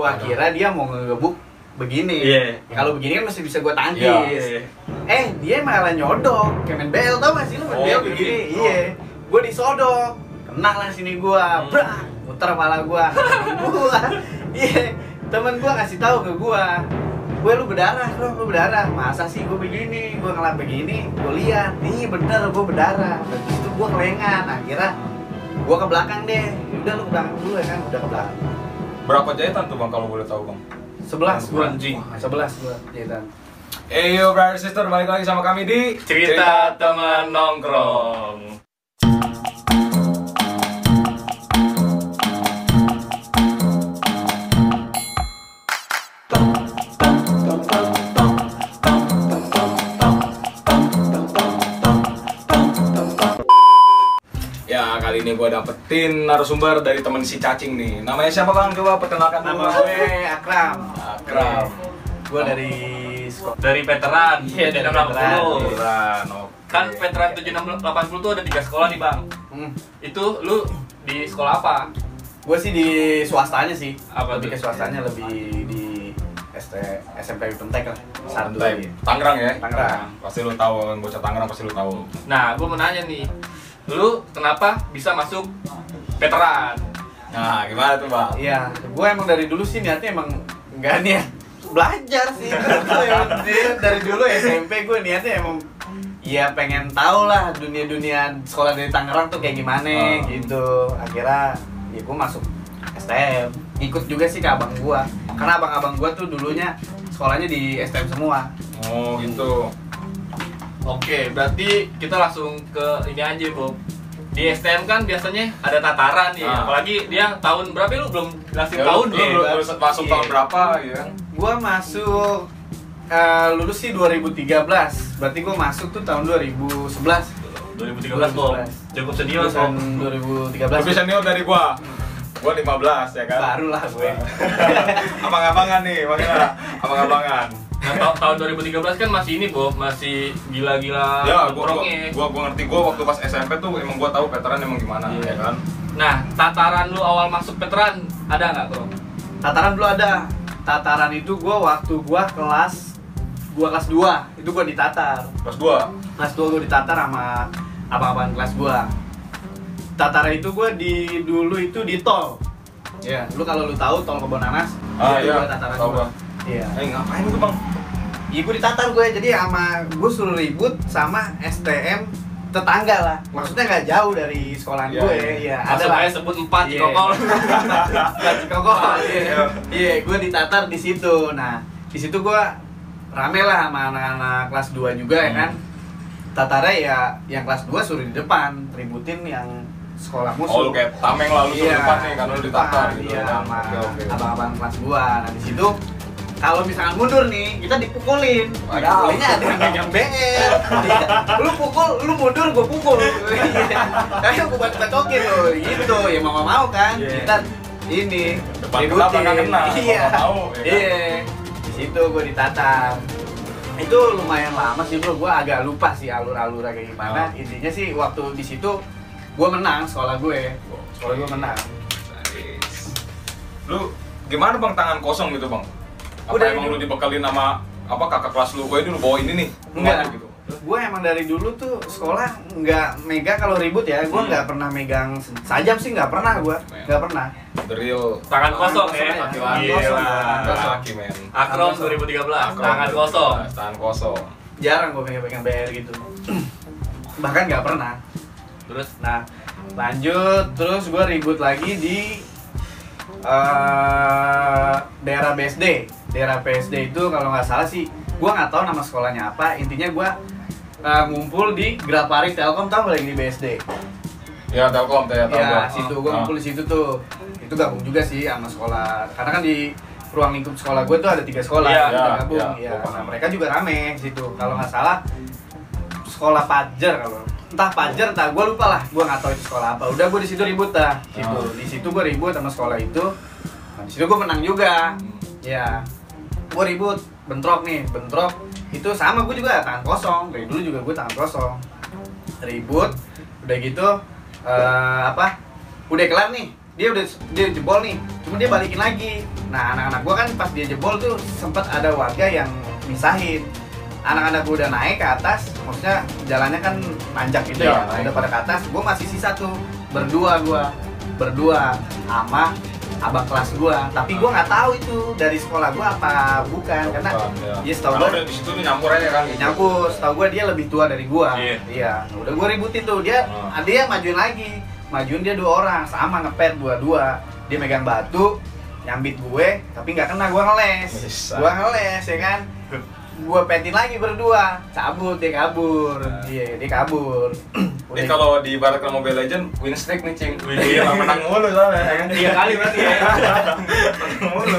gua kira dia mau ngegebuk begini. Iya. kalau begini kan masih bisa gua tangkis. Iya. eh dia malah nyodok. Main bel tau gak sih lu? Oh, bel gini. begini. Oh. iya. Gua disodok. Kena lah sini gua. Hmm. brak muter kepala gua. Gua. Iya. Temen gua ngasih tahu ke gua gue lu berdarah bro lu berdarah. Masa sih gue begini? Gue ngelap begini? Gue lihat nih bener gue berdarah. Dan itu gue kelengan. Akhirnya gue ke belakang deh. Udah lu ke belakang dulu ya kan udah ke belakang Berapa jahitan tuh bang kalau boleh tahu bang? sebelas gue Anjing. sebelas gue jahitan Eh yo brother sister balik lagi sama kami di Cerita teman nongkrong. Ini gue dapetin narasumber dari temen si cacing nih. Namanya siapa bang? Coba perkenalkan dulu. nama gue Akram Akram. gue dari Dari veteran. Iya, dari 7680. veteran. Veteran. Kan veteran 7680 tuh ada tiga sekolah nih bang. hmm. Itu lu di sekolah apa? gue sih di swastanya sih Apa lebih tuh? ke swastanya lebih di ST, SMP Pentek lah Santai. Tangerang ya? Tangerang. Pasti lu tahu kan bocah Tangerang pasti lu tahu. Nah, gue mau nanya nih, lu kenapa bisa masuk veteran? Nah, gimana tuh bang? Iya, gue emang dari dulu sih niatnya emang nggak niat belajar sih. Dari- dulu SMP gue niatnya emang Iya pengen tahu lah dunia-dunia sekolah dari Tangerang tuh kayak gimana Oh. gitu. Akhirnya ya gue masuk STM. Ikut juga sih ke abang gue. Karena abang-abang gue tuh dulunya sekolahnya di STM semua. Oh gitu. Oke, berarti kita langsung ke ini aja, Bob. Di STM kan biasanya ada tataran nih, Ah. apalagi dia tahun berapa lu belum jelasin Ya, tahun lu, ya? lu, lu masuk Iya. tahun berapa ya? Gue masuk eh, lulus sih 2013. Berarti gue masuk tuh tahun 2011. 2013, Bob. Cukup senior, Bob. 2013. Lebih senior dari gua. Gua 15 ya kan. Baru lah gue. Abang-abangan nih, makanya abang-abangan. Nah, ta- tahun 2013 kan masih ini, Bob, masih gila-gila Ya, gua, gua, gua, gua ngerti gua waktu pas SMP tuh emang gua tahu veteran emang gimana Iya. ya kan. Nah, tataran lu awal masuk veteran ada nggak, Bro? Tataran dulu ada. Tataran itu gue waktu gue kelas gue kelas 2 itu gue ditatar. Kelas 2. Kelas 2 gue ditatar sama abang-abang kelas gue. Tataran itu gue di dulu itu di tol. Ya, lu kalau lu tahu tol Kebonanas, Ah, itu iya. gua tataran Tahu, gua. Iya. Eh, ngapain tuh, Bang? Iya gue ditatar gue, jadi sama gue suruh ribut sama STM tetangga lah. Maksudnya nggak jauh dari sekolahan Iya, gue, iya. iya. Ada lah. sebut empat Iya. kokol. Gaji kokol. Iya, Iya. Iya, gue ditatar di situ. Nah, di situ gue rame lah sama anak-anak kelas 2 juga ya Hmm. kan. Tatarnya ya yang kelas 2 suruh di depan, ributin yang sekolah musuh. Oh, kayak tameng lah lu suruh depan nih karena lu ditatar gitu Iya, kan. sama abang-abang kelas 2. Nah, di situ kalau misalkan mundur nih, kita dipukulin. Waduh. Dipukulinnya ada yang megang BR. Lu pukul, lu mundur, gue pukul. Kayak gue bacok-bacokin lo, gitu. Ya mau mau kan. Iya. Kita ini Depan kena, belakang kena. Iya. mau, ya kan? Iya. Di situ gue ditatar. Itu lumayan lama sih bro, gue agak lupa sih alur-alurnya kayak gimana. Oh. Intinya sih waktu di situ gue menang sekolah gue. Sekolah gue menang. Nice. Lu gimana Bang tangan kosong gitu, Bang? Apa Udah, emang lu dibekalin sama apa kakak kelas lu? Gue ini lu bawa ini nih. Enggak. gitu. Gue emang dari dulu tuh sekolah nggak megang kalau ribut ya. Gue Hmm. nggak pernah megang sajam sih nggak pernah gue. Nggak pernah. Real Tangan kosong ya. Tangan Gila. kosong, tangan kosong. laki men. Akrom Tangan 2013, Akrom. tangan kosong. Tangan kosong. Jarang gue pegang-pegang BR gitu. Bahkan nggak pernah. Terus Nah lanjut terus gue ribut lagi di eh, daerah BSD. Daerah BSD itu kalau nggak salah sih, gue nggak tahu nama sekolahnya apa. Intinya gue eh, ngumpul di Grapari Telkom tau nggak lagi di BSD. Ya Telkom ya, tahu Ya, situ Ah, gue ah. ngumpul di situ tuh. Itu gabung juga sih sama sekolah. Karena kan di ruang lingkup sekolah gue tuh ada tiga sekolah Iya, kita iya, gabung. gua paham. Nah, mereka juga rame situ. Kalau nggak salah sekolah Pajar kalau entah Pajar entah gue lupa lah. Gue nggak tahu itu sekolah apa. Udah gue di situ ribut dah. Situ. Ah. Di situ gue ribut sama sekolah itu. Nah, di situ gue menang juga. Ya. Gue ribut, bentrok nih, bentrok. Itu sama gue juga tangan kosong. Dari dulu juga gue tangan kosong. Ribut, udah gitu eh, apa? Udah kelar nih dia udah dia jebol nih cuma dia balikin lagi nah anak-anak gua kan pas dia jebol tuh sempet ada warga yang misahin anak-anak gua udah naik ke atas maksudnya jalannya kan nanjak gitu Ya, ya, naik. udah pada ke atas gua masih sisa tuh berdua gua berdua sama abang kelas gua tapi gua nggak tahu itu dari sekolah gua apa bukan karena Bukan, ya. dia setahu Karena gua di situ nyampur aja kan. gitu. nyampur setahu gua dia lebih tua dari gua Iya. iya udah gua ributin tuh dia Hmm. dia majuin lagi majuin dia dua orang sama ngepet dua-dua dia megang batu nyambit gue tapi nggak kena gua ngeles Bisa. gua ngeles ya kan gua petin lagi berdua cabut dia kabur Nah. iya dia kabur Ini kalau di barat Mobile Legend win streak nih cing. Win Iya menang mulu soalnya. Tiga kali berarti ya. Menang mulu.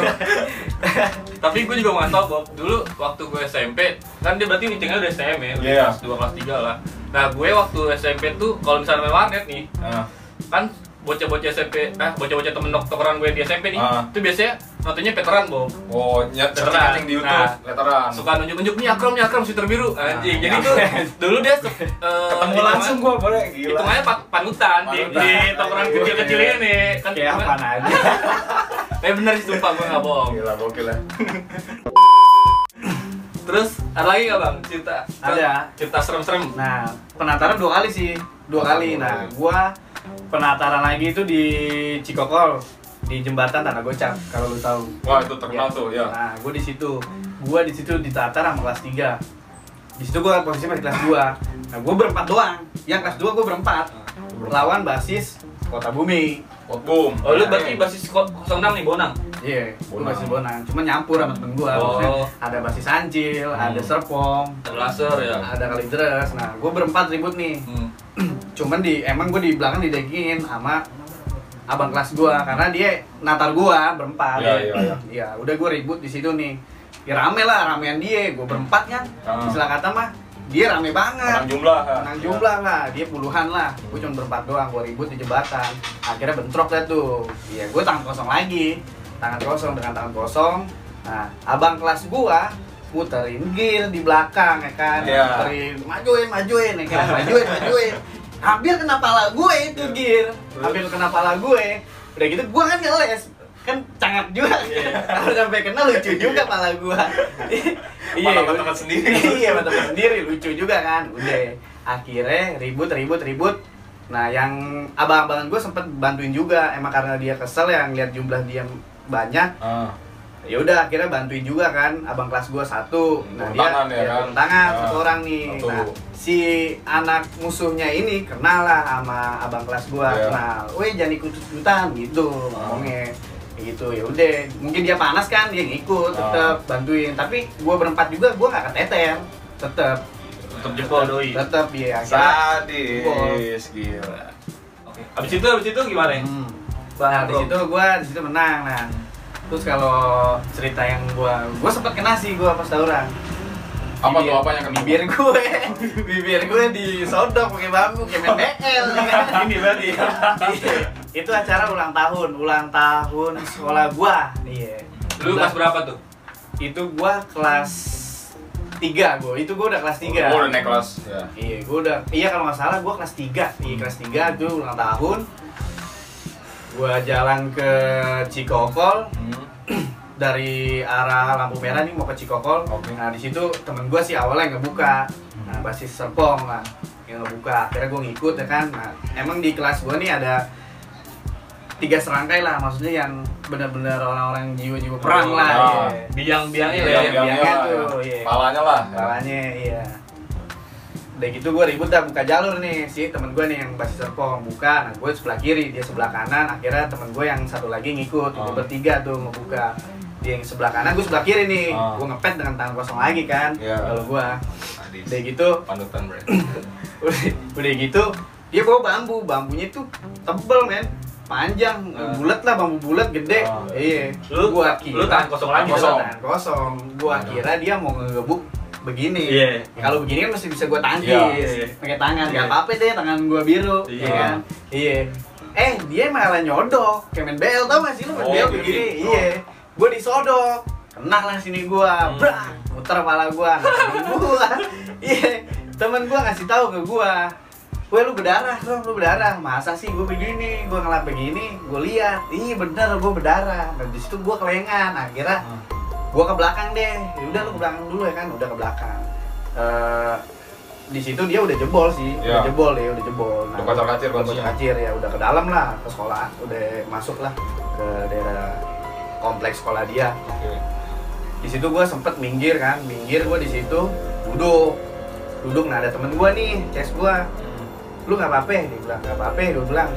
Tapi gue juga ngasih tau Bob, dulu waktu gue SMP, kan dia berarti meetingnya udah SM ya, udah Iya. kelas 2, kelas 3 lah Nah gue waktu SMP tuh, kalau misalnya main warnet nih, Nah, kan bocah-bocah SMP, eh bocah-bocah temen dokteran gue di SMP nih, Ah. itu biasanya nontonnya veteran Bob Oh, nyet Veteran. di YouTube, Nah, letteran. Suka nunjuk-nunjuk, nih Akram, nih Akram, shooter biru Anjing, Ah, jadi iya. tuh dulu dia eh, Ketemu langsung gua boleh gila. Hitungannya pa- panutan, di, di tongkrongan kecil-kecil ini kan kayak apa aja Eh bener sih sumpah gue gak bohong Gila gokil ya. Terus ada lagi gak bang cerita? Ada. Cerita serem-serem. Nah, penataran dua kali sih, dua kali. Nah, gua penataran lagi itu di Cikokol di jembatan Tanah Gocap kalau lu tahu. Wah, itu terkenal tuh, ya. Nah, gua di situ. Gua di situ ditatar sama kelas 3. Di situ gua posisinya masih kelas 2. Nah, gua berempat doang. Yang kelas 2 gua berempat. Lawan basis Kota Bumi. Boom. Oh lu berarti basis ko- 06 nih Bonang? Iya, gua Bonang. basis Bonang. Cuma nyampur sama temen gua. Oh. Maksudnya ada basis Ancil, ada Hmm. Serpong, Ada laser ya. ada Kalidres. Nah, gua berempat ribut nih. Hmm. cuman di emang gue di belakang didekingin sama abang kelas gua karena dia natar gua berempat. Iya, iya, iya. Iya, udah gue ribut di situ nih. Ya rame lah ramean dia gue berempat kan. Ah. istilah kata mah dia rame banget. Menang jumlah. menang jumlah lah dia puluhan lah. Gue cuma berempat doang gue ribut di jembatan. Akhirnya bentrok dah tuh. Iya gue tangan kosong lagi. Tangan kosong dengan tangan kosong. Nah abang kelas gua muterin gear di belakang ya kan? Iya. muterin majuin majuin ya kan? Majuin majuin hampir kena pala gue itu gear hampir kena pala gue. Udah gitu gue kan ngeles. Kan cangat juga. Kalau sampai kena lucu juga pala gue. Sama teman sendiri. iya teman sendiri. Lucu juga kan. Udah. Akhirnya ribut ribut ribut. Nah yang abang-abangan gue sempet bantuin juga. Emang karena dia kesel ya ngeliat jumlah dia banyak. Ah. Ya udah akhirnya bantuin juga kan abang kelas gue satu nah dia tangan ya ya, kan? tangan Ya. satu orang nih Satu. nah si anak musuhnya ini kenal lah sama abang kelas gue Ya. kenal weh jangan ikut ikutan gitu Ah. ngomongnya gitu ya udah mungkin dia panas kan dia ngikut Ah. tetep bantuin tapi gue berempat juga gue nggak keteter tetep Tetep jempol doi. tetep ya akhirnya Sadis, gila. Oke. Abis itu abis itu gimana ya? Hmm. Bang Nah, di situ gua di situ menang. Nah, terus kalau cerita yang gua gua sempet kena sih gua pas tawuran. Apa Bibir- tuh, apa yang kena? Bibir gue, bibir gue disodok pakai bambu kayak main BL. Ini berarti. Iya. Itu acara ulang tahun, ulang tahun sekolah gua. Iya. Lu kelas berapa tuh? Itu gua kelas 3 gua. Itu gua udah kelas 3. Oh, udah naik kelas. Ya. Iya, gua udah. Iya kalau nggak salah gua kelas 3. Iya, kelas 3 itu ulang tahun. Gua jalan ke Cikokol Hmm. dari arah lampu merah nih mau ke Cikokol. Oke. Nah, di situ temen gua sih awalnya ngebuka. Nah, basis Serpong lah yang ngebuka. Akhirnya gua ngikut ya kan. Nah, emang di kelas gua nih ada tiga serangkai lah maksudnya yang benar-benar orang-orang jiwa-jiwa perang Oh, lah ah. iya. Biang-biangnya lah biang- tuh, ya. iya. Palanya iya. Udah gitu gue ribut dah buka jalur nih si temen gue nih yang basis serpong buka, nah gue sebelah kiri dia sebelah kanan, akhirnya temen gue yang satu lagi ngikut, Oh. gue bertiga tuh ngebuka dia yang sebelah kanan, gue sebelah kiri nih, Oh. gue ngepet dengan tangan kosong lagi kan, Iya. kalau gue udah gitu, Panutan, Bre. udah, udah gitu dia bawa bambu, bambunya tuh tebel men, panjang, Ah. bulat lah bambu bulat gede, Oh. iya, Lu- gua lu tahan kosong lagi, kosong. tahan kosong, gua kira dia mau ngegebuk begini, Iya. Ya, kalau begini kan masih bisa gua tangkis Iya, iya. pakai tangan Iya. nggak apa-apa deh tangan gua biru Iya. iya kan iya eh dia malah nyodok kayak main bel tau gak sih lu main Oh, bel gitu. begini iya gua disodok kena lah sini gua Hmm. brak muter kepala gua temen gua iya temen gua ngasih tahu ke gua Weh lu berdarah, Rom, lu berdarah. Masa sih gue begini, gue ngelap begini, gue lihat, ih bener gue berdarah. Dan di situ gue kelengan, akhirnya Hmm. Gue ke belakang deh. Ya udah lu ke belakang dulu ya kan, udah ke belakang. Eh, di situ dia udah jebol sih, udah Ya. jebol ya, udah jebol. Udah kacir-kacir udah kuncinya. kacir ya, udah ke dalam lah, ke sekolah, udah masuk lah ke daerah kompleks sekolah dia. Oke. Di situ gue sempet minggir kan, minggir gue di situ duduk, duduk. Nah ada temen gue nih, CS gue, lu nggak apa-apa, dia bilang nggak apa-apa, dia bilang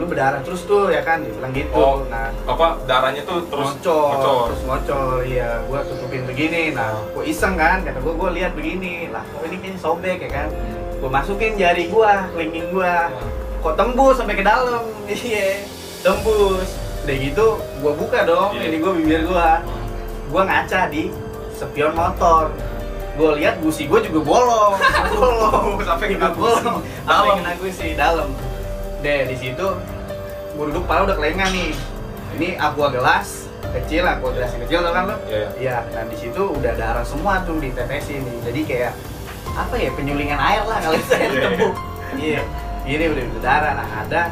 lu berdarah terus tuh ya kan, dia bilang gitu. Oh. Nah Apa darahnya tuh terus ngocor. terus ngocor, iya, gua tutupin begini, nah, gua iseng kan, kata gua, gua lihat begini, lah, kok ini kayaknya sobek ya kan, gua masukin jari gua, kelingking gua, kok tembus sampai ke dalam, iya, tembus, udah gitu, gua buka dong, Iya. ini gua bibir gua, gua ngaca di spion motor, gua lihat gusi gua juga bolong, bolong, Sampai kena bolong, sampai kena gusi dalam, deh di situ, gua duduk pala udah kelengan nih, ini aqua gelas kecil aqua gelas yang kecil tau kan lo? Iya, iya. iya dan di situ udah darah semua tuh ditetesin nih jadi kayak apa ya penyulingan air lah kalau saya Iya, tepuk iya. Ini udah udah darah nah ada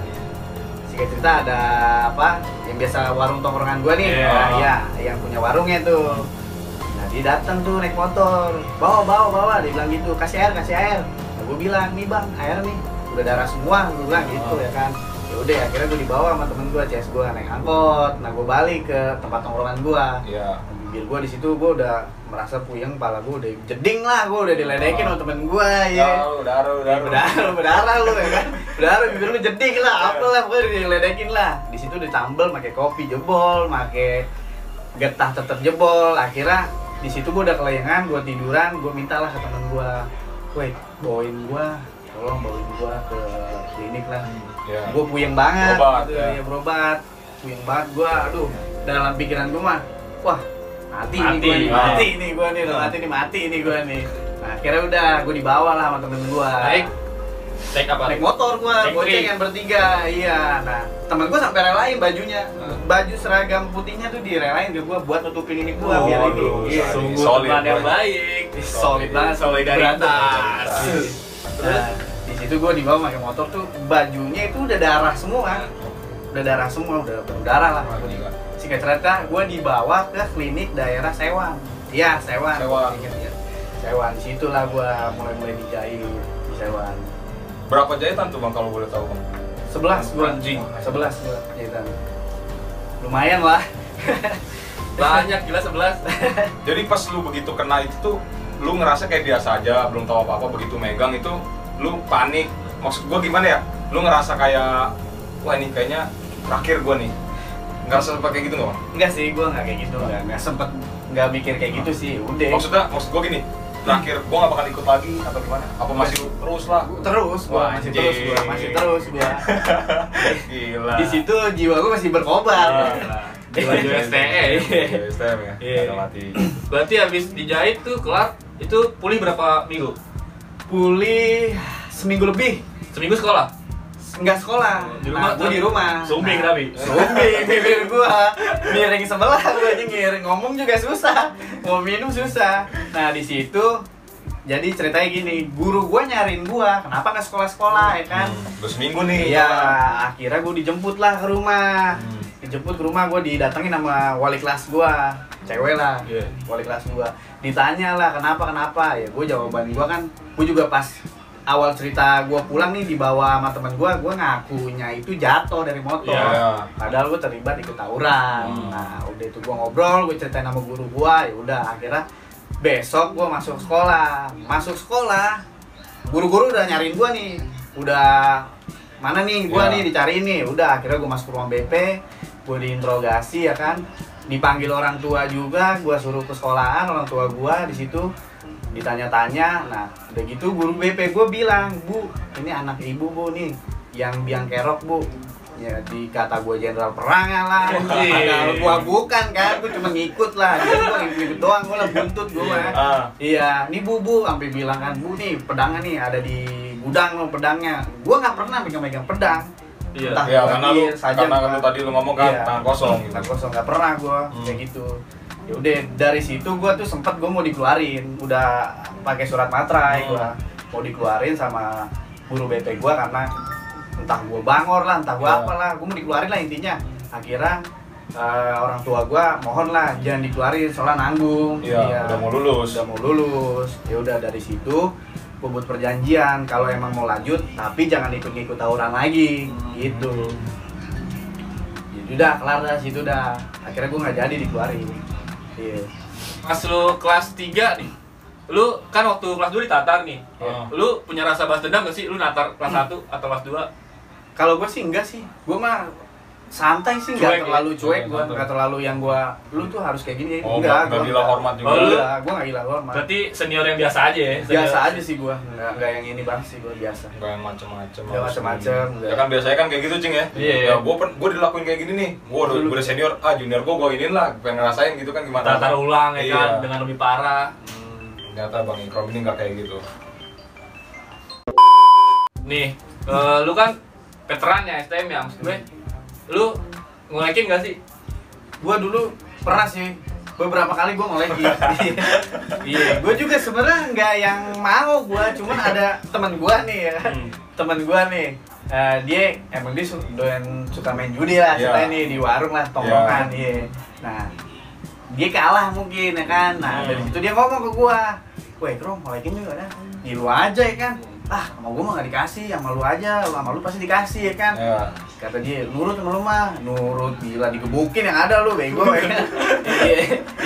singkat cerita ada apa yang biasa warung tongkrongan gua nih. Iya. nah, iya yang punya warungnya tuh. Nah dia datang tuh naik motor. Bawa bawa bawa. Dia bilang gitu kasih air kasih air. Nah, gue bilang nih bang air nih. Udah darah semua. Gue bilang gitu Oh. ya kan ya udah akhirnya gue dibawa sama temen gue CS gue naik angkot. Nah gue balik ke tempat tongkrongan gue Iya. bibir gue di situ gue udah merasa puyeng kepala gue udah jeding lah gue udah diledekin sama temen gue ya Darah, darah, darah. berdarah berdarah lu ya kan? Berdarah bibir lu jeding lah apa lah udah diledekin lah. Di situ ditambel pakai kopi jebol pakai getah tetep jebol. Akhirnya di situ gue udah kelengan gue tiduran gue mintalah ke temen gue woi bawain gue tolong bawain gue ke klinik lah Iya. gue puyeng banget Berobat, gitu, ya. ya berobat puyeng banget gue aduh dalam pikiran gue mah wah mati, Mati, nih gue nih ah. mati nih gue nih Ah. mati nih mati nih gue nih nah akhirnya udah gue dibawa lah sama temen gue Naik Naik apa? naik motor gue goceng yang bertiga iya nah temen gue sampai relain bajunya Hmm. baju seragam putihnya tuh direlain ke gue buat nutupin ini gue Oh, biar ini iya. Sungguh Solid, yang baik solid banget Solidaritas. nah, di situ gue dibawa pakai motor tuh bajunya itu udah darah semua. Udah darah semua udah berdarah lah. Singkat cerita gue dibawa ke klinik daerah Sewan iya Sewan Sewan. Ingat ya. Sewan di situlah gue mulai mulai dijahit di Sewan Berapa jahitan tuh bang kalau boleh tahu bang? sebelas gue Anjing. sebelas jahitan. Lumayan lah. Banyak gila 11 Jadi pas lu begitu kena itu tuh, lu ngerasa kayak biasa aja, belum tahu apa-apa begitu megang itu, lu panik. Maksud gua gimana ya? Lu ngerasa kayak, wah ini kayaknya terakhir gua nih. Ngerasa seperti kayak gitu nggak bang? enggak sih gue nggak kayak gitu nggak nggak sempet nggak mikir kayak gitu sih udah Maksudnya, maksud gua gini, terakhir gua nggak bakal ikut lagi atau gimana? Apa masih terus lah? terus gua Wah, masih terus gua masih terus gua Gila. di situ jiwa gua masih berkobar Baju STE Iya, STM ya. Iya. Ada mati. Berarti habis dijahit tuh kelar Itu pulih berapa minggu? Pulih seminggu lebih. Seminggu sekolah? nggak sekolah. Di rumah nah, gua di rumah. Sumbing nah, tapi. Sumbing bibir gua. Miring sebelah gua aja ngomong juga susah. Mau minum susah. Nah di situ jadi ceritanya gini. Guru gua nyariin gua kenapa nggak sekolah sekolah ya kan? Hmm, Udah seminggu nih. Iya, akhirnya gue dijemput lah ke rumah. Hmm. Dijemput ke rumah, gue didatengin sama wali kelas gue, cewek lah, Iya. wali kelas gue. Ditanya lah kenapa kenapa, ya gue jawaban gue kan, gue juga pas awal cerita gue pulang nih dibawa sama temen gue, gue ngakunya itu jatuh dari motor. Iya. Padahal gue terlibat ikut tawuran. Hmm. Nah, udah itu gue ngobrol, gue ceritain sama guru gue, ya udah akhirnya besok gue masuk sekolah. Masuk sekolah, guru-guru udah nyariin gue nih, udah mana nih gue Iya. nih dicariin nih. Udah akhirnya gue masuk ke ruang BP, gue diinterogasi ya kan, dipanggil orang tua juga, gue suruh ke sekolahan orang tua gue di situ ditanya-tanya. Nah udah gitu guru BP gue bilang bu ini anak ibu bu nih yang biang kerok bu. Ya dikata gue jenderal perang lah. Anjing. padahal gue bukan kan? Gue cuma ngikut lah. Jadi gue ngikut doang gue lah buntut gue Iya. Ah. iya nih bu bu sampai bilang kan bu nih pedangnya nih ada di gudang lo pedangnya. Gue nggak pernah megang-megang pedang Iya Entah Ya gua karena lu, saja karena gua. lu tadi lu ngomong kan Iya. tangan kosong gitu. Tangan kosong nggak pernah gue Hmm. kayak gitu ya udah dari situ gue tuh sempet gue mau dikeluarin udah pakai surat materai Hmm. gue mau dikeluarin sama guru BP gua karena entah gua bangor lah entah gua Iya. apalah gua mau dikeluarin lah intinya akhirnya eh, orang tua gua mohon lah jangan dikeluarin soalnya nanggung Iya, udah mau lulus. udah mau lulus ya udah dari situ buat perjanjian kalau emang mau lanjut tapi jangan ikut-ikut tawuran lagi gitu jadi udah kelar dah situ dah akhirnya gua nggak jadi dikeluarin iya Pas lu kelas 3 nih, lu kan waktu kelas 2 ditatar nih. Ah. Lu punya rasa balas dendam gak sih? Lu natar kelas 1 atau kelas 2? Kalau gue sih enggak sih, gue mah santai sih, nggak ya? terlalu cuek Cuek, gue, nggak terlalu yang gue, lu tuh harus kayak gini, Oh, enggak, nggak gua gila hormat juga. Oh, lu- Enggak, gue nggak gila hormat. Berarti senior yang biasa aja ya? Senior- biasa aja sih gue, enggak, enggak yang ini banget sih gue biasa. Enggak yang macem-macem Nggak macem-macem, nggak. Ya kan biasanya kan kayak gitu cing ya Iya, iya. Ya gua, pen- gua dilakuin kayak gini nih Gua udah, gua udah senior, ah junior gua gua iniin lah Pengen ngerasain gitu kan gimana Tatar ulang ya Iya. kan, dengan lebih parah. Hmm, Ternyata Bang Ikrom ini nggak kayak gitu Nih, eh, lu kan veteran ya STM ya, maksud gue. Lu ngolekin gak sih? Gue dulu pernah sih, beberapa kali gue ngolekin. Iya, gue juga sebenarnya nggak yang mau gue, cuman ada teman gue nih ya. Hmm. teman gue nih. eh, dia emang dia su- doyan suka main judi lah, Iya. ceritanya nih di warung lah, tongkrongan, iya. Nah, dia kalah mungkin ya kan nah Hmm. dari situ dia ngomong ke gua weh krom ngolekin juga dah di lu aja ya kan ah sama gua mah gak dikasih sama lu aja sama lu pasti dikasih ya kan? Ya kata dia nurut sama lu mah nurut gila digebukin yang ada lu bego ya kan? Iya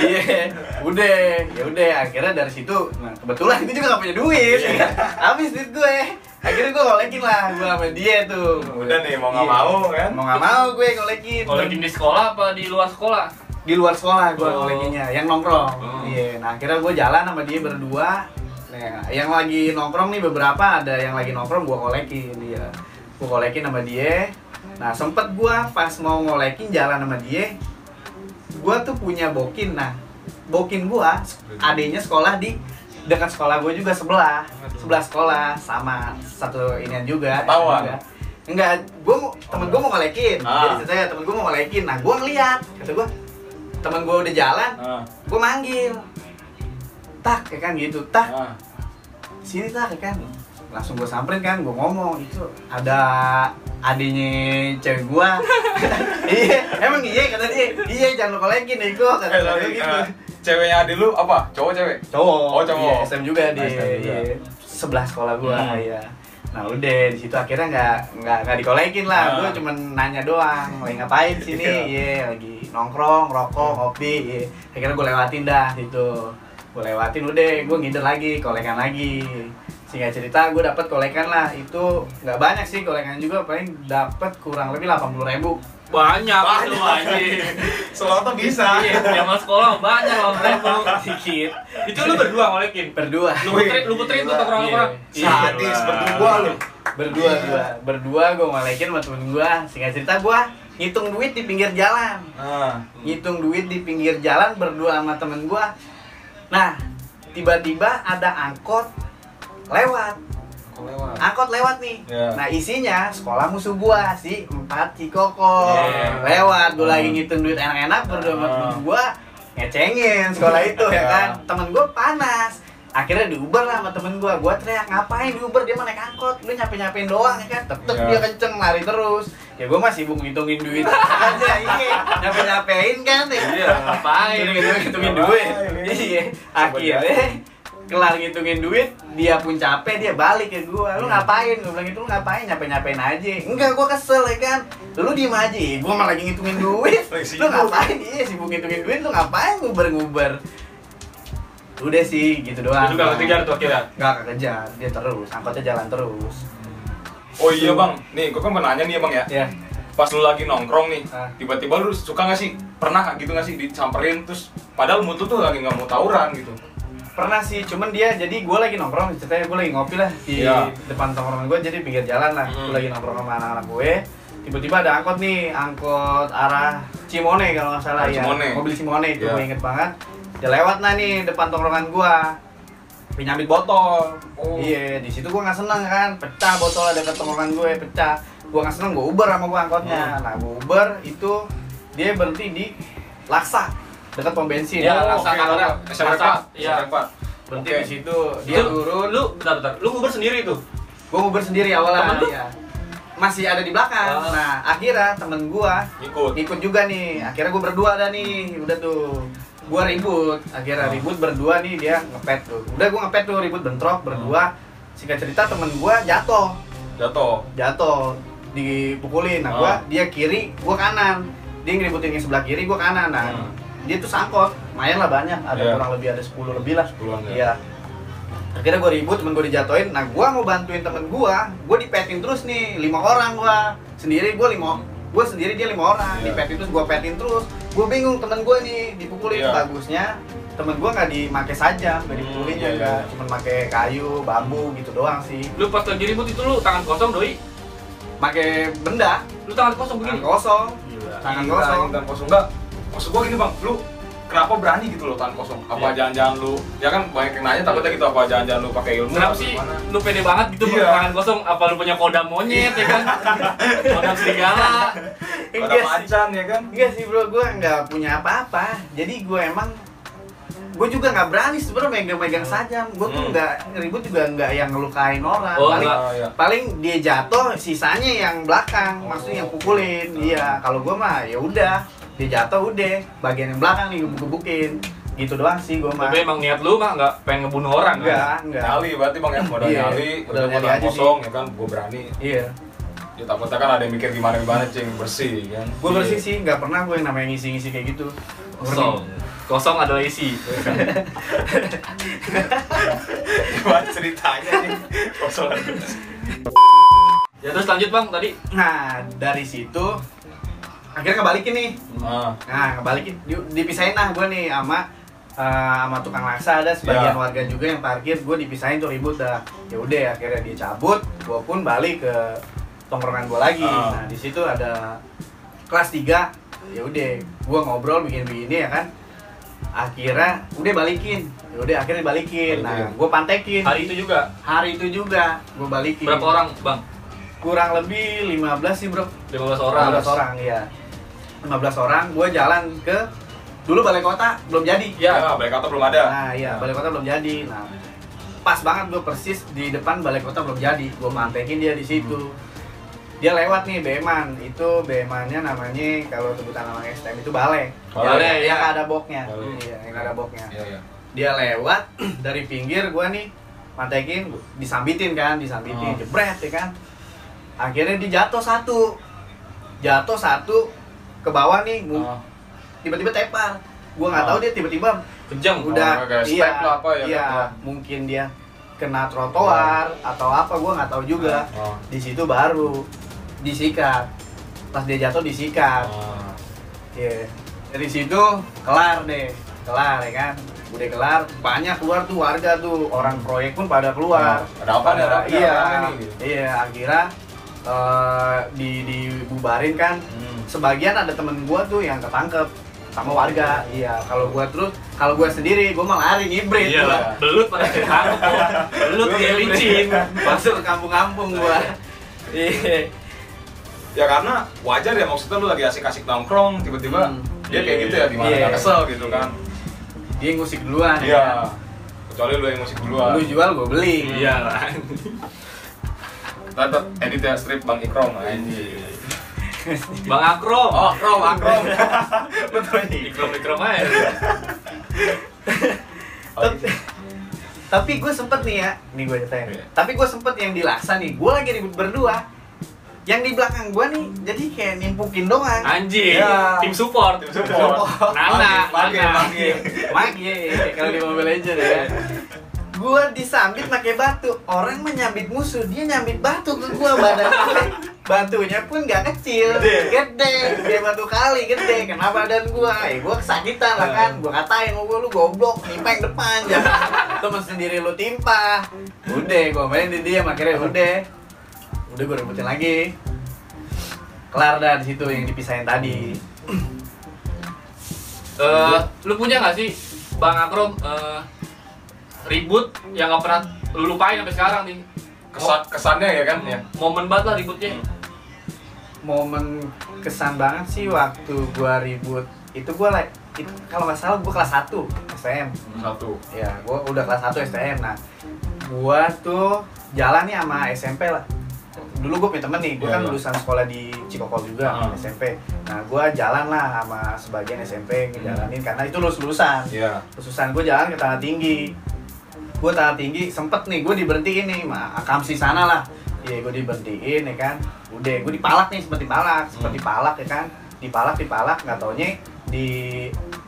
iya. Udah ya udah akhirnya dari situ nah kebetulan itu juga gak punya duit. Ya kan habis duit gue akhirnya gue ngolekin lah gue sama dia tuh. Udah nih, mau nggak Iya. mau, kan? mau nggak mau gue ngolekin. Ngolekin di sekolah apa di luar sekolah? di luar sekolah gue Oh. ngolekinnya yang nongkrong. Oh. iya nah akhirnya gue jalan sama dia berdua nah yang lagi nongkrong nih beberapa ada yang lagi nongkrong gue kolekin dia gue kolekin sama dia. Nah sempet gue pas mau ngolekin jalan sama dia gue tuh punya bokin. Nah bokin gue adanya sekolah di dekat sekolah gue juga sebelah. Sebelah sekolah sama satu inian juga. Juga. enggak gue mau temen gue mau ngolekin Ah. jadi ceritanya temen gue mau ngolekin nah gue ngeliat kata gue temen gue udah jalan Ah, gue manggil. Tak ya kan gitu. Tak. Ah. Sini tak ya kan langsung gue samperin kan gue ngomong itu ada adiknya cewek gue iya emang iya kata dia iya jangan lo kolekin deh gue kata Eh, tapi, gitu ah, Ceweknya adik lu apa? Cowok cewek? cowok Oh, cowok. iya, SM juga di SM juga. iya, sebelah sekolah gue Hmm. iya nah udah di situ akhirnya nggak nggak nggak dikolekin lah Ah. gue cuman nanya doang lagi ngapain di sini Iya. iya lagi nongkrong rokok ngopi iya. akhirnya gue lewatin dah itu gue lewatin udah gue ngider lagi kolekan lagi singkat cerita gue dapat kolekan lah itu nggak banyak sih kolekan juga paling dapat kurang lebih 80.000 ribu Banyak, Banyak. itu anjing. Selatan bisa. Iya, zaman sekolah banyak lah ribu dikit. Itu lu berdua ngolekin. berdua Lu putri, lu putri tuh tongkrong orang. Sadis berdua lu. berdua Iya. gua berdua gue ngolekin sama temen gue singkat cerita gue ngitung duit di pinggir jalan Ah. ngitung duit di pinggir jalan berdua sama temen gua nah tiba-tiba ada angkot lewat Kok lewat? angkot lewat nih Iya. nah isinya sekolah musuh gua si empat cikoko Iya. lewat gua Hmm. lagi ngitung duit enak-enak berdua sama Hmm. temen gua ngecengin sekolah itu ya Iya. kan temen gua panas akhirnya diuber lah sama temen gua gua teriak ngapain diuber dia mah naik angkot lu nyape nyapein doang ya kan tetep Iya. dia kenceng lari terus ya gua masih sibuk ngitungin duit. Aja iya. Nyape nyapein kan ya? Iya, ngapain? ngitungin duit iya. Akhirnya kelar ngitungin duit dia pun capek dia balik ke gua. Lu ngapain? Gua bilang itu lu ngapain? Nyape nyapein aja. Enggak gua kesel ya kan? Lu diem aja. Gua malah lagi ngitungin duit. Lu ngapain? Iya sibuk ngitungin duit lu ngapain nguber nguber udah sih gitu doang. Lu juga kejar tuh akhirnya. nggak kekejar dia terus angkotnya jalan terus Oh iya bang, nih gue kan nanya nih ya bang ya ya Pas lu lagi nongkrong nih, Ah. tiba-tiba lu suka gak sih? Pernah nggak gitu gak sih disamperin terus Padahal lu tuh lagi gak mau tawuran gitu pernah sih cuman dia jadi gue lagi nongkrong ceritanya gue lagi ngopi lah di Iya. depan tongkrongan gue jadi pinggir jalan lah Hmm. gue lagi nongkrong sama anak-anak gue tiba-tiba ada angkot nih angkot arah Cimone kalau nggak salah ya Cimone. mobil Cimone itu Iya. gue inget banget dia lewat nah nih depan tongkrongan gue penyambit botol Oh. iya di situ gue nggak seneng kan pecah botol dekat tongkrongan gue pecah gue nggak seneng gue uber sama gue angkotnya Hmm. nah gue uber itu dia berhenti di Laksa dekat pom bensin Iya, Oh, Laksa Tangerang. SMP Laksa, 4 iya. SMP 4 berhenti Oke. di situ dia Lu- turun Lu bentar bentar. Lu nguber sendiri tuh. Gua nguber sendiri awalnya. Temen lu? Iya. Masih ada di belakang. Ah. Nah, akhirnya temen gua ikut ikut juga nih. Akhirnya gua berdua dah nih. Udah tuh. Gua ribut. Akhirnya Oh. ribut berdua nih dia ngepet tuh. Udah gua ngepet tuh ribut bentrok berdua. Singkat cerita temen gua jatuh. jatuh Jatuh dipukulin. Nah, gua Oh. dia kiri, gua kanan. Dia ngeributin yang sebelah kiri, gua kanan. Nah, Hmm. dia tuh sangkot. Lumayan lah banyak. Ada Iya. kurang lebih ada 10 lebih lah. Sepuluhan, ya. Iya. Akhirnya gue ribut, temen gue dijatuhin. Nah, gue mau bantuin temen gue. Gue dipetin terus nih, lima orang gue. Sendiri gue lima, gue sendiri dia lima orang. Iya. Dipetin terus, gue petin terus. Gue bingung temen gue nih dipukulin. Iya. Bagusnya temen gue nggak dimake saja, nggak dipukulin Hmm, juga. iya. Cuman make kayu, bambu gitu doang sih. Lu pas lagi ribut itu lu tangan kosong doi. Make benda, Lu tangan kosong tangan begini. kosong. Gila. Tangan kosong. tangan kosong enggak maksud gua gini bang lu kenapa berani gitu loh tangan kosong apa Iya. jangan-jangan lu ya kan banyak yang nanya takutnya gitu apa jangan-jangan lu pakai ilmu Kenapa sih gimana? lu pede banget gitu Iya. pakai tangan kosong? Apa lu punya kodam monyet ya kan? kodam serigala. sih. macan ya kan Enggak sih bro, gue nggak punya apa-apa. Jadi gue emang gue juga nggak berani sebenarnya megang-megang sajam. Gue tuh Hmm. nggak ribut juga nggak yang ngelukain orang. Oh, paling, enggak. Oh, iya. paling dia jatuh, sisanya yang belakang, maksudnya yang pukulin. Iya, kalau gue mah ya udah, dia jatuh udah, bagian yang belakang nih gebuk-gebukin. Gitu doang sih gue mah. Tapi emang niat lu mah nggak pengen ngebunuh orang kan? Enggak, enggak. nyali berarti bang ya modal Iya, nyali udah nyali modal aja kosong ya kan gua berani Iya. ya takutnya kan ada yang mikir gimana gimana cing bersih kan Gue bersih sih, nggak pernah gue yang namanya ngisi-ngisi kayak gitu. Kosong. Kosong adalah isi. gimana ceritanya nih kosong Ya terus lanjut bang tadi. Nah, dari situ akhirnya kebalikin nih. nah Nah, ngebalikin di- dipisahin lah gue nih sama eh, sama tukang laksa. Ada sebagian Ya. warga juga yang parkir gue dipisahin tuh ribut dah. Ya udah akhirnya dia cabut gue pun balik ke tongkrongan gue lagi. Ah. nah di situ ada kelas 3 ya udah gue ngobrol bikin begini ya kan. Akhirnya udah balikin. Ya udah akhirnya balikin. Nah gue pantekin. Hari itu juga. hari itu juga gue balikin. Berapa orang bang? kurang lebih 15 sih bro. 15 orang. 15 orang iya 15 orang gue jalan ke dulu balai kota belum jadi. Ya. ya balik kata belum ada. Nah iya balai kota belum jadi. Nah pas banget gue persis di depan balai kota belum jadi. Gue mantekin dia di situ. Dia lewat nih Beman. Itu Bemannya namanya kalau sebutan nama STM itu balai Balai, yang ya. ada boknya Balai. iya yang ada boknya iya iya. Dia lewat dari pinggir gua nih mantekin disambitin kan disambitin. Oh. jebret ya kan? Akhirnya dia jatuh satu. Jatuh satu ke bawah nih Ah. tiba-tiba tepar gua nggak Oh. tahu dia tiba-tiba Kejang. udah kayak iya apa ya, iya kan? mungkin dia kena trotoar atau apa gua nggak tahu juga Oh. di situ baru disikat pas dia jatuh disikat Ah. Iya. Dari situ kelar deh, kelar ya kan. Udah kelar, banyak keluar tuh warga tuh, orang proyek pun pada keluar. Oh, ada apa nih, ada apa iya, apa gitu. iya. Akhirnya eh, di dibubarin kan. Hmm. Sebagian ada temen gua tuh yang ketangkep sama warga. Iya, kalau gua terus, kalau gua sendiri, gua malah lari ngibrit. Iya lah. Belut pada ketangkep kok. Belut Gua dia licin. Masuk ke kampung-kampung gua. Iya. ya karena wajar ya maksudnya lu lagi asik-asik nongkrong tiba-tiba Hmm. dia kayak gitu ya di mana Iya. nggak kesel gitu kan Dia ngusik duluan. ya kan? iya kecuali lu yang musik duluan Lu jual, gua beli. Iya lah. kita tetap edit ya strip bang Ikrom anjir Bang Akrom. oh Akrom Akrom betul nih Ikrom Ikrom aja. Oh, Tapi, tapi gue sempet nih ya, nih gue ceritain. Iya. Tapi gue sempet yang di Laksa nih, gue lagi ribut berdua. Yang di belakang gue nih, jadi kayak nimpukin doang. Anjing. Iya. Tim support. Tim support. Nana. Mage, Nana. mage. Magi, kalau di Mobile Legends ya. Gue disambit pakai batu, orang menyambit musuh, dia nyambit batu ke gue badan gue. Batunya pun gak kecil, Gede. gede, gede batu kali, gede. Kenapa badan gue? Eh, gue kesakitan lah kan. Gue katain, gue lu goblok, nimpeng depan, jangan temen sendiri lu timpa. Udah, gue main di dia, akhirnya udah. Udah gue rebutin lagi. Kelar dah di situ yang dipisahin tadi. Eh, lu punya nggak sih Bang Akrom eh, ribut yang nggak pernah lu lupain sampai sekarang nih? kesan kesannya ya kan ya? Momen banget lah ributnya. momen kesan banget sih waktu gua ribut. Itu gua like itu kalau nggak salah gua kelas 1 STM satu. Ya gua udah kelas 1 STM nah gua tuh jalan nih sama SMP lah. Dulu gue punya temen nih gue Iya, kan iya. lulusan sekolah di Cikokol juga Ah. SMP nah gue jalan lah sama sebagian SMP ngejalanin karena itu lulus lulusan Iya. lulusan gue jalan ke tanah tinggi gue tanah tinggi sempet nih gue diberhentiin nih ma akamsi sana lah. Iya gue diberhentiin ya kan. Udah gue dipalak nih sempet dipalak sempet Hmm. dipalak ya kan. Dipalak dipalak nggak taunya di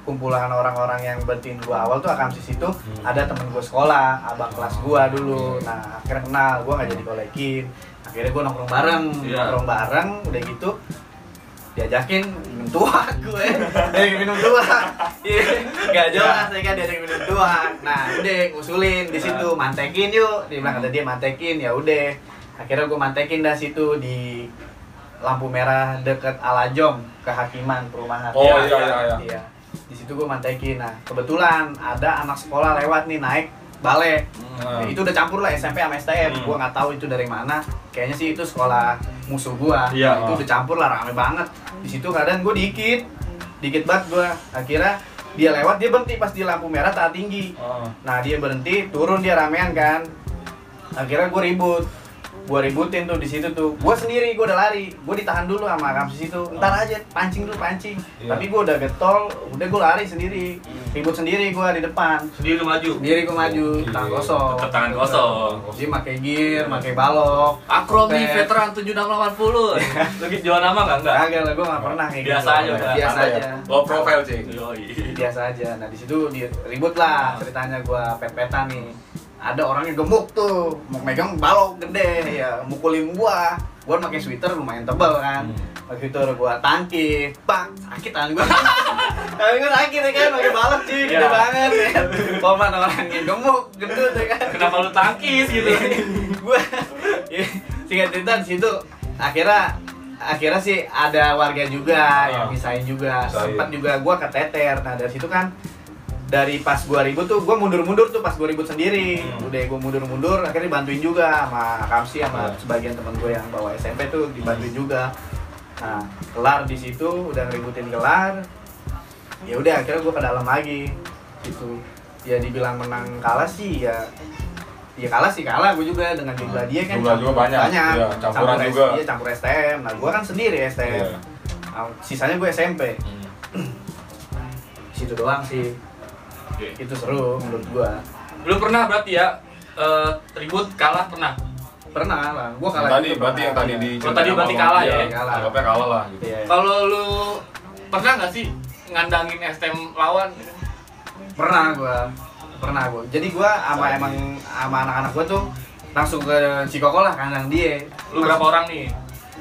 kumpulan orang-orang yang berhentiin gue awal tuh akamsi situ Hmm. ada temen gue sekolah abang kelas gue dulu. nah akhirnya kenal gue nggak jadi kolekin akhirnya gue nongkrong bareng Iya. nongkrong bareng udah gitu diajakin minum tua gue. Diajakin minum tua. Iya. Nggak jelas ya kan diajakin minum tua. Nah udah ngusulin di situ mantekin yuk. Dia bilang kata dia mantekin. Ya udah. Akhirnya gue mantekin dah situ di lampu merah deket Alajom kehakiman perumahan. Oh, iya, iya, iya. iya. Di situ gue mantekin. Nah kebetulan ada anak sekolah lewat nih naik balik Hmm. itu udah campur lah SMP sama STM Hmm. gua nggak tahu itu dari mana. Kayaknya sih itu sekolah musuh gua. Iya. itu udah campur lah rame banget. Di situ keadaan gua dikit. Dikit banget gua. Akhirnya dia lewat dia berhenti pas di lampu merah tak tinggi. Oh. nah dia berhenti turun dia ramean kan. Akhirnya gua ribut gua ributin tuh di situ tuh gua sendiri gua udah lari gua ditahan dulu sama kampus itu ntar aja pancing dulu pancing Iya. tapi gua udah getol udah gua lari sendiri ribut sendiri gua di depan Sendiri lu maju. sendiri gua maju Oke. tangan kosong Tetap tangan kosong. dia pakai gear, pakai balok. Akrom nih veteran 7680. Lu gitu jual nama enggak enggak? Kagak lah, gue gak pernah kayak Biasa gitu. aja udah. Biasa aja. Low profile sih. Biasa aja. Nah di situ di ribut lah ceritanya gue pet-petan nih. Ada orangnya gemuk tuh, mau megang balok gede, ya mukulin gua. Gua pakai sweater lumayan tebal kan. Hmm. Pakai sweater gua tangkis, pak sakit tangan gua. Tangan gua sakit ya kan, pakai balok cuy, gede Iya. banget ya. Paman orangnya gemuk, gendut ya kan. Kenapa lu tangkis gitu? gue singkat cerita di situ akhirnya akhirnya sih ada warga juga yang Ah. misain juga sempat juga gue keteter nah dari situ kan dari pas gue ribut tuh gue mundur-mundur tuh pas gue ribut sendiri. Hmm. udah gue mundur-mundur akhirnya dibantuin juga sama Kamsi sama Hmm. sebagian teman gue yang bawa SMP tuh dibantuin juga. Nah kelar di situ udah ngeributin kelar. Ya udah akhirnya gue ke dalam lagi. Gitu. Ya dibilang menang kalah sih ya ya kalah sih kalah gue juga dengan jumlah dia kan. Jumlah juga banyak. banyak. Iya, campuran campur juga. Iya, campur STM nah gue kan sendiri STM Iya. Nah, sisanya gue SMP Hmm. situ doang sih Oke. itu seru menurut gue Lu pernah berarti ya eh, ribut kalah pernah? pernah lah gue Yang kalah tadi juga berarti yang tadi di Oh, tadi berarti kalah ya? Kalah. Anggapnya kalah lah gitu. Iya. Kalau lu pernah nggak sih ngandangin STM lawan? pernah gue pernah gue jadi gue sama emang sama anak-anak gue tuh langsung ke Cikoko lah kandang dia Lu berapa orang nih?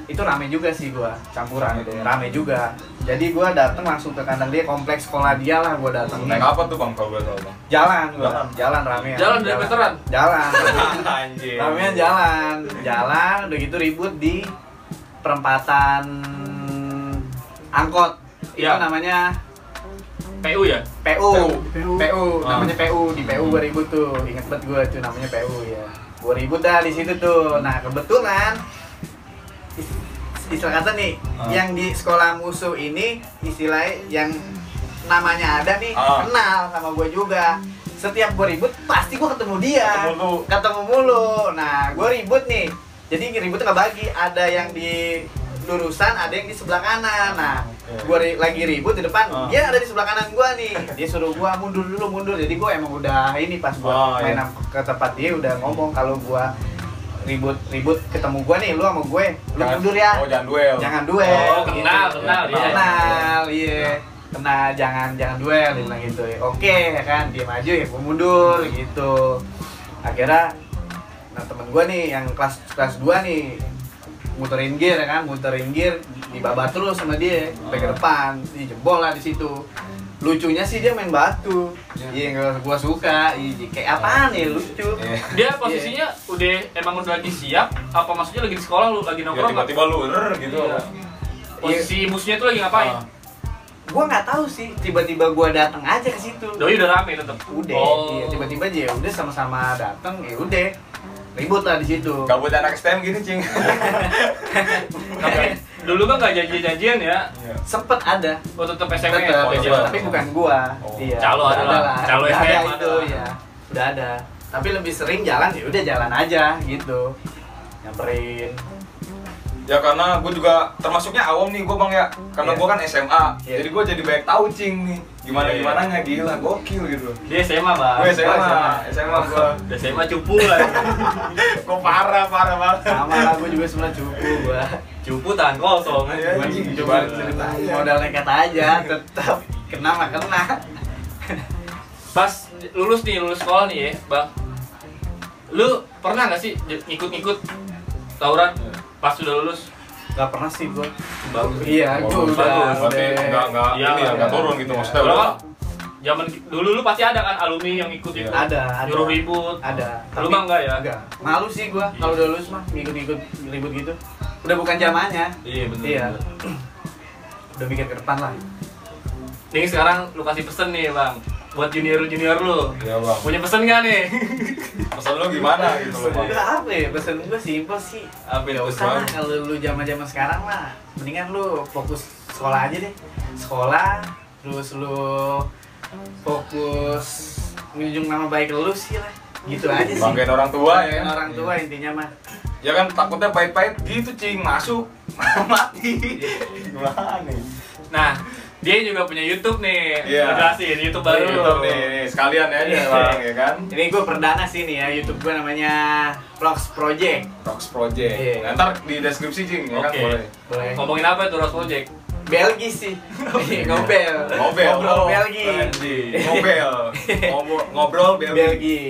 Itu rame juga sih gua campuran gitu ya, rame juga jadi gua dateng langsung ke kandang dia kompleks sekolah dia lah gua dateng Naik apa tuh bang kalau boleh tahu bang? jalan gua Jalan. jalan rame Jalan dari veteran? jalan Anjir. ramean jalan jalan udah gitu ribut di perempatan angkot itu Ya. namanya PU ya? PU PU. PU, Ah. namanya PU di PU gua ribut tuh inget banget gua tuh namanya PU ya gua ribut dah di situ tuh nah kebetulan istilah kata nih Ah. yang di sekolah musuh ini istilahnya yang namanya ada nih Ah. kenal sama gua juga setiap gua ribut pasti gua ketemu dia Ketemu lu. ketemu mulu nah gua ribut nih jadi ributnya ngebagi ada yang di lurusan ada yang di sebelah kanan nah gua ri- lagi ribut di depan Ah. dia ada di sebelah kanan gua nih dia suruh gua mundur dulu mundur jadi gua emang udah ini pas gua Oh, main iya. ke tempat dia udah ngomong kalau gua ribut ribut ketemu gua nih lu sama gue. Lu mundur ya. Oh jangan duel. jangan duel. Oh, kenal, gitu. kenal, iya. kenal iya. Kenal jangan jangan duel dia bilang gitu. Oke ya kan dia maju ya gua mundur gitu. Akhirnya nah temen gua nih yang kelas kelas 2 nih muterin gear ya kan muterin gear dibabat terus sama dia sampai ke depan Ih, jebol lah di situ lucunya sih dia main batu iya nggak gua suka Ih, kayak apaan ya lucu Iya. Dia posisinya udah emang udah lagi siap? Apa maksudnya lagi di sekolah lu lagi Ya, nongkrong? tiba-tiba lu er gitu. Iya. Posisi musuhnya tuh lagi ngapain? Ah. gua nggak tahu sih tiba-tiba gua datang aja ke situ Doi udah rame tetep. udah Oh. iya, tiba-tiba aja ya udah sama-sama datang ya udah ribut lah di situ Gabut anak STM gini cing. Dulu kan nggak janji-janjian ya. Iya. sempet ada Oh tetep SMA. Tetep, oh, tapi bukan gua Oh. iya Calo ada lah. Calo SMA ada itu ya udah ada tapi lebih sering jalan ya udah jalan aja gitu nyamperin Ya karena gue juga termasuknya awam nih gue bang ya Karena Iya. gue kan SMA Iya. Jadi gue jadi banyak tahu cing nih Gimana Iya. gimana gila gokil gitu Dia SMA, Bang. Gue SMA, SMA. SMA gue Udah SMA cupu lah. Gue parah, parah banget sama lah gue juga sebelah cupu gua cupu tangan kosong. Iya, cuma gimana ceritanya? modal nekat aja tetap kena mah kena Pas lulus nih, lulus sekolah nih ya, Bang. Lu pernah nggak sih ikut-ikut tawuran pas sudah lulus? Gak pernah sih gua Bagus. iya gua Bagus, udah bagus. Berarti enggak, enggak, Iya, ini ya, enggak iya. turun gitu maksudnya Kalau udah kan zaman dulu lu pasti ada kan alumni yang ikut Iya. ikut ada ada nyuruh ribut. ada Lu mah enggak ya? enggak malu sih gua Iya. kalau udah lulus mah ngikut-ngikut ribut gitu udah bukan zamannya. Iya benar. iya. udah mikir ke depan lah. Nih sekarang lu kasih pesen nih bang. Buat junior junior lu. Iya bang. Punya pesen gak nih? Pesan lu gimana gitu loh bang apa ya? Pesan gue simpel sih. Apa itu? usah lah kalau lu zaman zaman sekarang mah mendingan lu fokus sekolah aja deh. Sekolah terus lu fokus menjunjung nama baik lu sih lah. Gitu aja sih. Banggain orang tua ya Banggain orang tua intinya mah Ya kan takutnya pahit-pahit. Gitu cing. Masuk. Mati Gimana nih Nah, dia juga punya YouTube nih. Iya. Ngejelasin YouTube baru. YouTube nih, nih, sekalian ya Iya. bang ya kan? Ini gue perdana sih nih ya YouTube gue namanya Vlogs Project. Rocks Project. Iya. Nah, Ntar di deskripsi cing ya kan? Oke. boleh. Boleh. Ngomongin apa itu Rose Project? Belgi sih. Ngobel. Ngobel. Ngobrol oh, Belgi. Ngobel. Ngobrol, ngobrol Belgi Belgi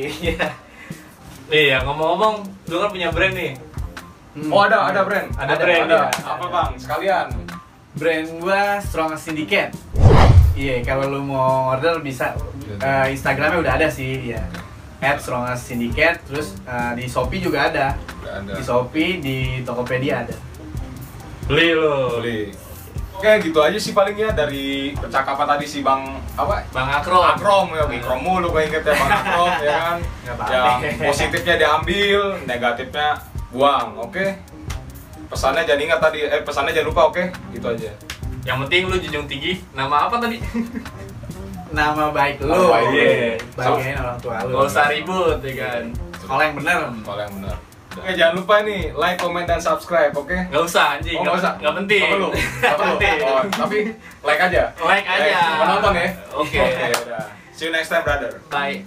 iya ya ngomong-ngomong, lu kan punya brand nih. Hmm. Oh ada, ada brand? Ada brand, ada. ya. Apa bang? Sekalian brand gua Strong Syndicate. Iya, kalau lu mau order bisa eh, Instagramnya udah ada sih, ya. At Strong Syndicate, terus eh, di Shopee juga ada. Ada Di Shopee, di Tokopedia ada. Beli lu. Boleh Oke gitu aja sih palingnya dari percakapan tadi si Bang apa? Bang Akro. Akrom ya, Ikrom mulu gue inget ya Bang Akrom ya kan. Yang positifnya diambil, negatifnya buang, oke? Pesannya jangan ingat tadi, eh pesannya jangan lupa, oke? Gitu aja Yang penting lu junjung tinggi. Nama apa tadi? Nama baik lu. Baik. Iya. Bagian orang tua lu. Gak usah ribut ya kan. Sekolah yang bener. Kalau yang benar Oke jangan lupa nih, like, comment, dan subscribe, oke? Gak usah anjing. Oh, nggak usah? Gak penting. Gak Apa lu? penting. Oh, tapi like aja Like aja. Eh, menonton ya? Oke. Oke, udah See you next time, brother Bye.